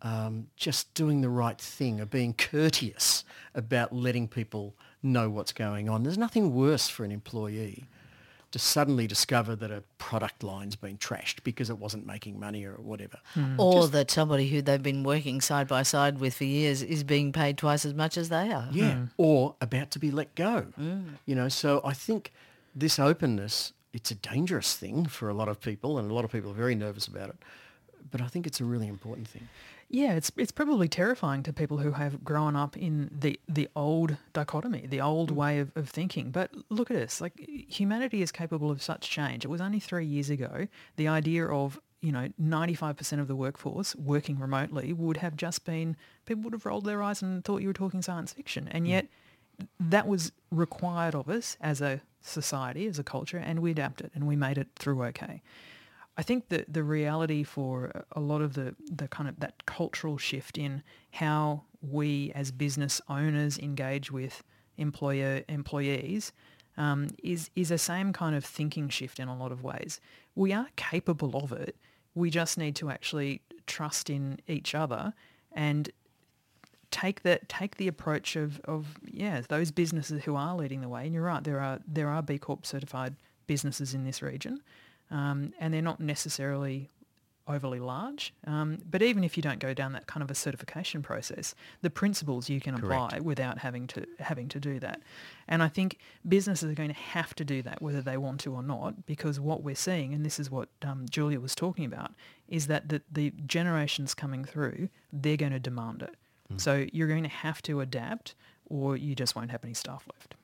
um, just doing the right thing, or being courteous about letting people know what's going on. There's nothing worse for an employee to suddenly discover that a product line's been trashed because it wasn't making money or whatever. Mm. Or Just, that somebody who they've been working side by side with for years is being paid twice as much as they are. Yeah, mm. or about to be let go. Mm. You know, so I think this openness, it's a dangerous thing for a lot of people and a lot of people are very nervous about it. But I think it's a really important thing. Yeah, it's it's probably terrifying to people who have grown up in the, the old dichotomy, the old mm. way of, of thinking. But look at us, like humanity is capable of such change. It was only three years ago the idea of you know 95% of the workforce working remotely would have just been people would have rolled their eyes and thought you were talking science fiction, and mm. yet that was required of us as a society, as a culture, and we adapted it and we made it through okay. I think that the reality for a lot of the, the kind of that cultural shift in how we as business owners engage with employer employees um, is is a same kind of thinking shift in a lot of ways. We are capable of it. We just need to actually trust in each other and take that take the approach of, of yeah those businesses who are leading the way. And you're right, there are there are B Corp certified businesses in this region um, and they're not necessarily overly large. Um, but even if you don't go down that kind of a certification process, the principles you can apply Correct. without having to having to do that. And I think businesses are going to have to do that whether they want to or not, because what we're seeing, and this is what um, Julia was talking about, is that the, the generations coming through, they're going to demand it. Mm. So you're going to have to adapt or you just won't have any staff left.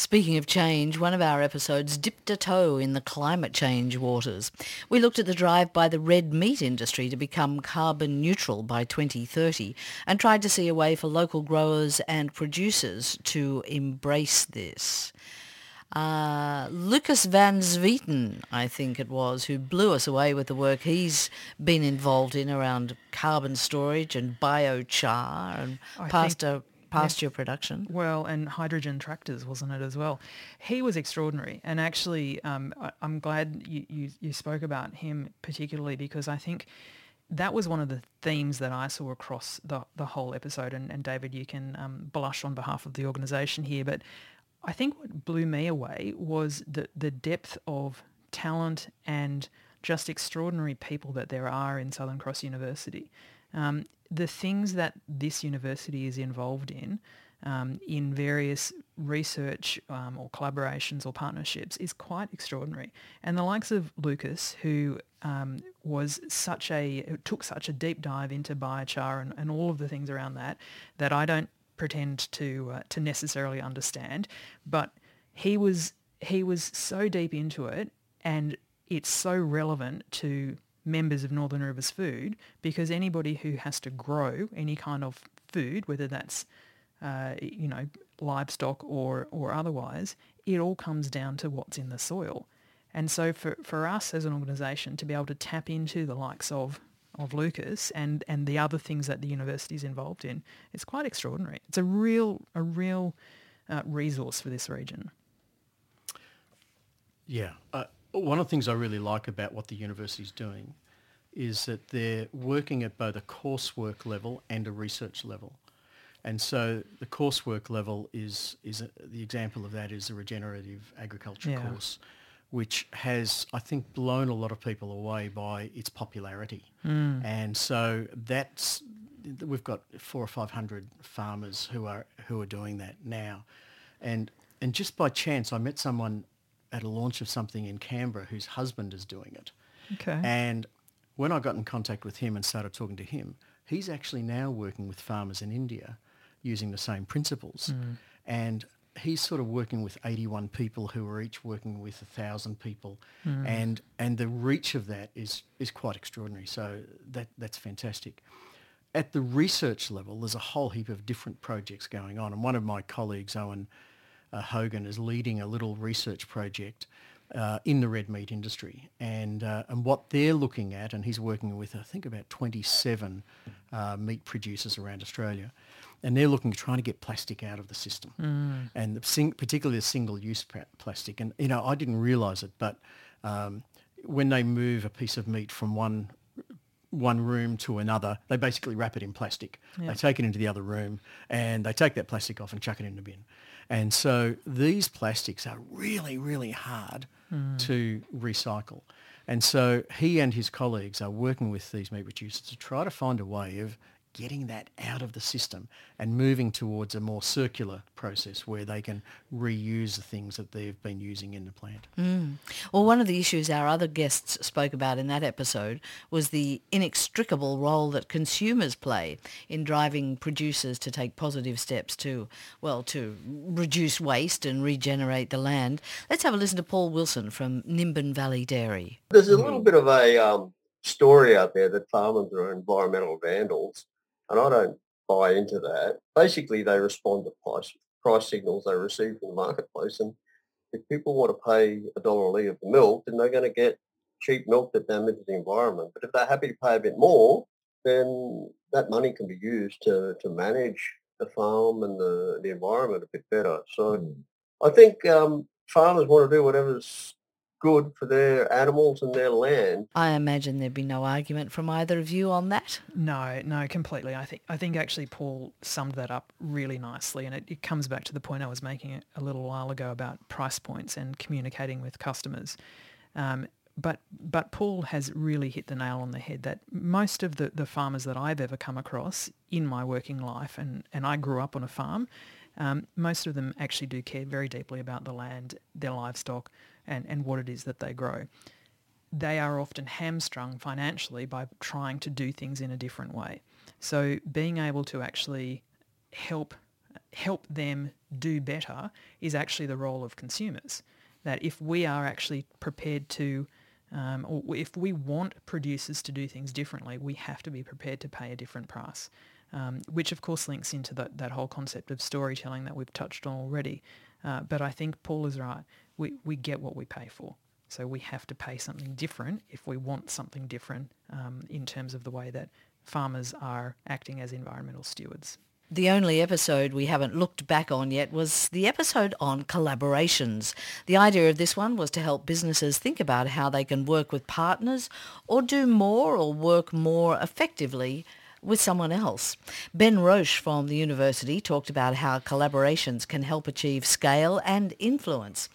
Speaking of change, one of our episodes dipped a toe in the climate change waters. We looked at the drive by the red meat industry to become carbon neutral by 2030 and tried to see a way for local growers and producers to embrace this. Uh, Lukas van Zwieten, I think it was, who blew us away with the work he's been involved in around carbon storage and biochar and I pasta pasture yeah. production. Well, and hydrogen tractors, wasn't it as well? He was extraordinary, and actually, um, I, am glad you, you, you spoke about him particularly because I think that was one of the themes that I saw across the the whole episode. And, and David, you can um, blush on behalf of the organisation here, but I think what blew me away was the the depth of talent and just extraordinary people that there are in Southern Cross University. Um, the things that this university is involved in, um, in various research um, or collaborations or partnerships is quite extraordinary. And the likes of Lukas, who um, was such a, took such a deep dive into biochar and, and all of the things around that, that I don't pretend to, uh, to necessarily understand, but he was he was so deep into it, and it's so relevant to members of Northern Rivers Food because anybody who has to grow any kind of food, whether that's uh, you know livestock or or otherwise, it all comes down to what's in the soil. And so for, for us as an organisation to be able to tap into the likes of of Lukas and, and the other things that the university is involved in, it's quite extraordinary. It's a real a real uh, resource for this region. Yeah. Uh, one of the things I really like about what the university is doing is that they're working at both a coursework level and a research level. And so the coursework level is, is a, the example of that is a regenerative agriculture Yeah. course, which has, I think, blown a lot of people away by its popularity. Hmm. And so that's, we've got four or 500 farmers who are, who are doing that now. And, and just by chance, I met someone at a launch of something in Canberra whose husband is doing it. Okay. And when I got in contact with him and started talking to him, he's actually now working with farmers in India using the same principles. Hmm. And he's sort of working with 81 people who are each working with a 1,000 people. And, and the reach of that is, is quite extraordinary. So that, that's fantastic. At the research level, there's a whole heap of different projects going on. And one of my colleagues, Owen uh, Hogan, is leading a little research project uh, in the red meat industry. And, uh, and what they're looking at, and he's working with, I think, about 27 uh, meat producers around Australia, and they're looking trying to get plastic out of the system, and the sing- particularly the single-use plastic. And, you know, I didn't realise it, but um, when they move a piece of meat from one one room to another, they basically wrap it in plastic. They take it into the other room and they take that plastic off and chuck it in the bin. And so these plastics are really, really hard to recycle. And so he and his colleagues are working with these meat producers to try to find a way of getting that out of the system and moving towards a more circular process where they can reuse the things that they've been using in the plant. Well, one of the issues our other guests spoke about in that episode was the inextricable role that consumers play in driving producers to take positive steps to, well, to reduce waste and regenerate the land. Let's have a listen to Paul Wilson from Nimbin Valley Dairy. There's a little bit of a um, story out there that farmers are environmental vandals, and I don't buy into that. Basically, they respond to price price signals they receive from the marketplace, and if people want to pay a dollar a litre for milk, then they're going to get cheap milk that damages the environment. But if they're happy to pay a bit more, then that money can be used to, to manage the farm and the, the environment a bit better. So I think um, farmers want to do whatever's good for their animals and their land. I imagine there'd be no argument from either of you on that. No, no, completely. I think I think actually Paul summed that up really nicely, and it, it comes back to the point I was making a, a little while ago about price points and communicating with customers. Um, but but Paul has really hit the nail on the head that most of the, the farmers that I've ever come across in my working life, and, and I grew up on a farm, um, most of them actually do care very deeply about the land, their livestock, and, and what it is that they grow they are often hamstrung financially by trying to do things in a different way. So being able to actually help help them do better is actually the role of consumers. That if we are actually prepared to, um, or if we want producers to do things differently, we have to be prepared to pay a different price. Um, which of course links into that, that whole concept of storytelling that we've touched on already. Uh, but I think Paul is right. We, we get what we pay for. So we have to pay something different if we want something different um, in terms of the way that farmers are acting as environmental stewards. The only episode we haven't looked back on yet was the episode on collaborations. The idea of this one was to help businesses think about how they can work with partners or do more or work more effectively with someone else. Ben Roche from the university talked about how collaborations can help achieve scale and influence.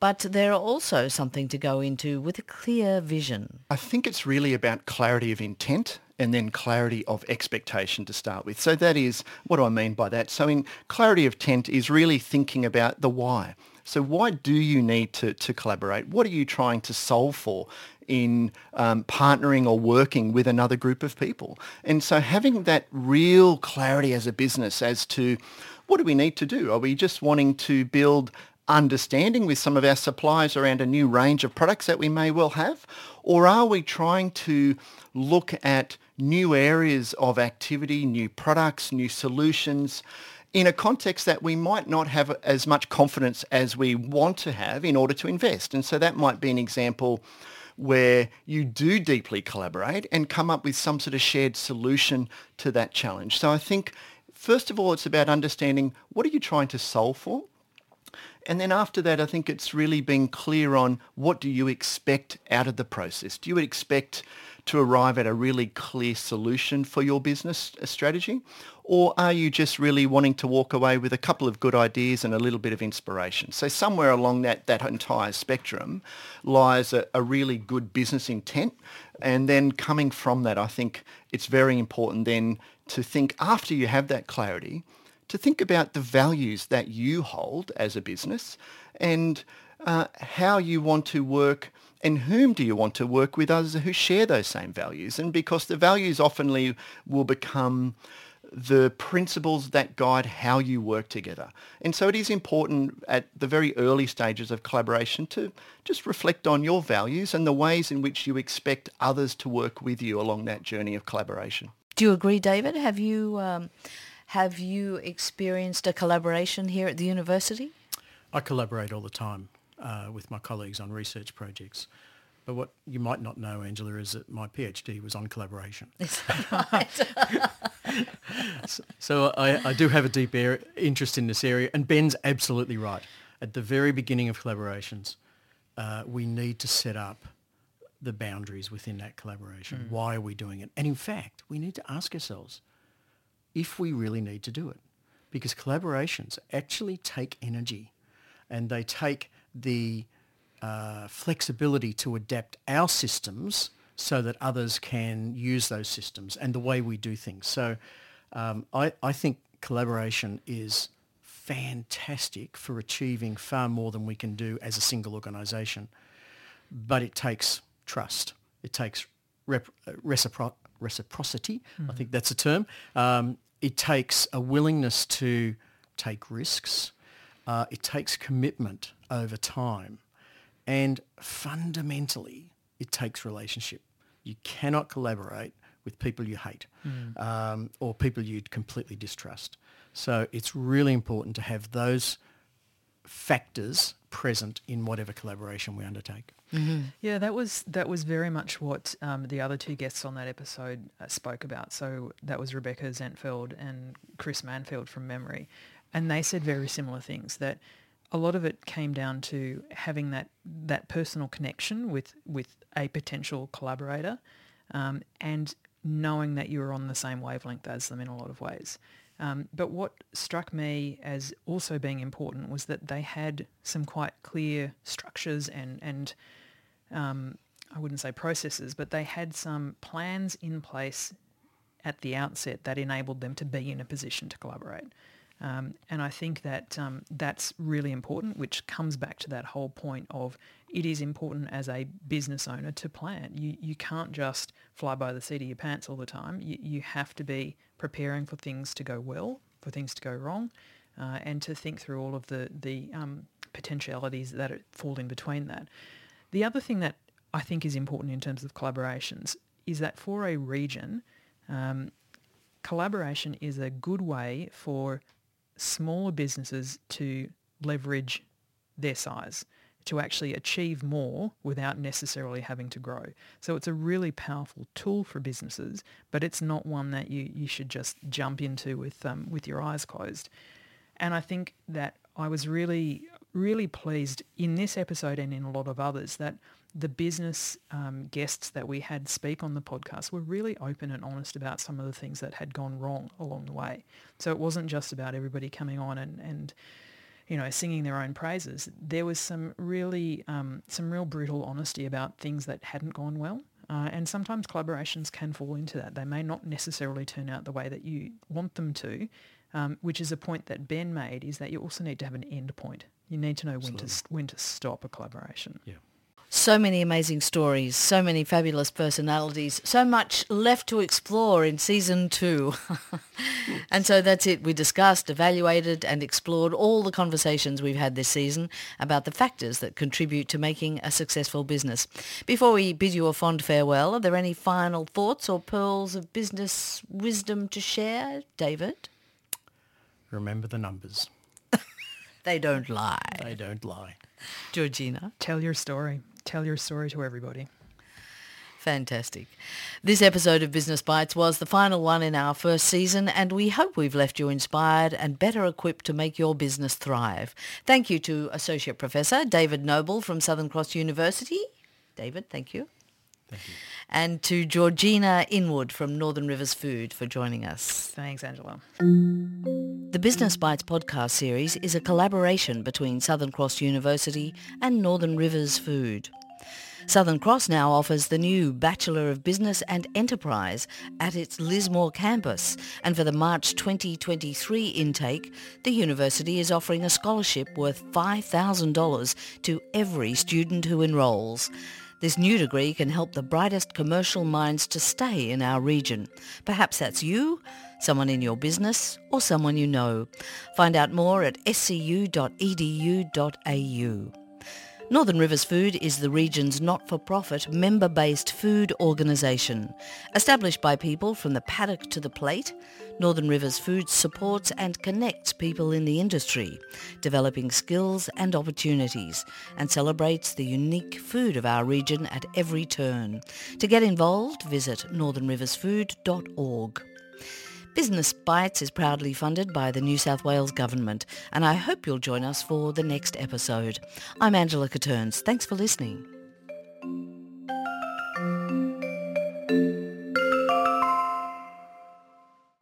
But they're also something to go into with a clear vision. I think it's really about clarity of intent and then clarity of expectation to start with. So that is, what do I mean by that? So in clarity of intent is really thinking about the why. So why do you need to, to collaborate? What are you trying to solve for in um, partnering or working with another group of people? And so having that real clarity as a business as to what do we need to do? Are we just wanting to build understanding with some of our suppliers around a new range of products that we may well have? Or are we trying to look at new areas of activity, new products, new solutions in a context that we might not have as much confidence as we want to have in order to invest? And so that might be an example where you do deeply collaborate and come up with some sort of shared solution to that challenge. So I think, first of all, it's about understanding what are you trying to solve for? And then after that, I think it's really being clear on what do you expect out of the process? Do you expect to arrive at a really clear solution for your business uh, strategy? Or are you just really wanting to walk away with a couple of good ideas and a little bit of inspiration? So somewhere along that, that entire spectrum lies a, a really good business intent. And then coming from that, I think it's very important then to think after you have that clarity, to think about the values that you hold as a business and uh, how you want to work and whom do you want to work with others who share those same values. And because the values often will become the principles that guide how you work together. And so it is important at the very early stages of collaboration to just reflect on your values and the ways in which you expect others to work with you along that journey of collaboration. Do you agree, David? Have you um, have you experienced a collaboration here at the university? I collaborate all the time uh, with my colleagues on research projects. But what you might not know, Angela, is that my PhD was on collaboration. (laughs) Is that right? (laughs) so, so I, I, do have a deep air, interest in this area, and Ben's absolutely right. At the very beginning of collaborations, uh, we need to set up the boundaries within that collaboration. Mm. Why are we doing it? And in fact, we need to ask ourselves if we really need to do it. Because collaborations actually take energy and they take the uh, flexibility to adapt our systems so that others can use those systems and the way we do things. So um, I, I think collaboration is fantastic for achieving far more than we can do as a single organisation. But it takes trust. It takes rep- uh, recipro- reciprocity. Mm. I think that's a term. Um, it takes a willingness to take risks. Uh, it takes commitment over time. And fundamentally, it takes relationship. You cannot collaborate with people you hate mm. um, or people you completely distrust. So it's really important to have those factors present in whatever collaboration we undertake. Mm-hmm. Yeah, that was that was very much what um, the other two guests on that episode uh, spoke about. So that was Rebecca Zentfeld and Chris Manfield from Memory, and they said very similar things. That a lot of it came down to having that that personal connection with with a potential collaborator, um, and knowing that you were on the same wavelength as them in a lot of ways. Um, but what struck me as also being important was that they had some quite clear structures and and um, I wouldn't say processes, but they had some plans in place at the outset that enabled them to be in a position to collaborate. Um, and I think that um, that's really important, which comes back to that whole point of it is important as a business owner to plan. You, you can't just fly by the seat of your pants all the time. You, you have to be preparing for things to go well, for things to go wrong, uh, and to think through all of the, the um, potentialities that fall in between that. The other thing that I think is important in terms of collaborations is that for a region, um, collaboration is a good way for smaller businesses to leverage their size to actually achieve more without necessarily having to grow. So it's a really powerful tool for businesses, but it's not one that you, you should just jump into with, um, with your eyes closed. And I think that I was really, really pleased in this episode and in a lot of others that the business um, guests that we had speak on the podcast were really open and honest about some of the things that had gone wrong along the way. So it wasn't just about everybody coming on and, and you know, singing their own praises. There was some really, um, some real brutal honesty about things that hadn't gone well. Uh, and sometimes collaborations can fall into that. They may not necessarily turn out the way that you want them to, um, which is a point that Ben made, is that you also need to have an end point. You need to know when to when to stop a collaboration. Yeah. So many amazing stories, so many fabulous personalities, so much left to explore in season two. (laughs) and so that's it. We discussed, evaluated and explored all the conversations we've had this season about the factors that contribute to making a successful business. Before we bid you a fond farewell, are there any final thoughts or pearls of business wisdom to share, David? Remember the numbers. (laughs) They don't lie. They don't lie. Georgina? Tell your story. Tell your story to everybody. Fantastic. This episode of Business Bites was the final one in our first season and we hope we've left you inspired and better equipped to make your business thrive. Thank you to Associate Professor David Noble from Southern Cross University. David, thank you. Thank you. And to Georgina Inwood from Northern Rivers Food for joining us. Thanks, Angela. The Business Bites podcast series is a collaboration between Southern Cross University and Northern Rivers Food. Southern Cross now offers the new Bachelor of Business and Enterprise at its Lismore campus, and for the March 2023 intake, the university is offering a scholarship worth $5,000 to every student who enrolls. This new degree can help the brightest commercial minds to stay in our region. Perhaps that's you, someone in your business, or someone you know. Find out more at scu.edu.au. Northern Rivers Food is the region's not-for-profit, member-based food organisation. Established by people from the paddock to the plate, Northern Rivers Food supports and connects people in the industry, developing skills and opportunities, and celebrates the unique food of our region at every turn. To get involved, visit northernriversfood.org. Business Bites is proudly funded by the New South Wales Government, and I hope you'll join us for the next episode. I'm Angela Caterns. Thanks for listening.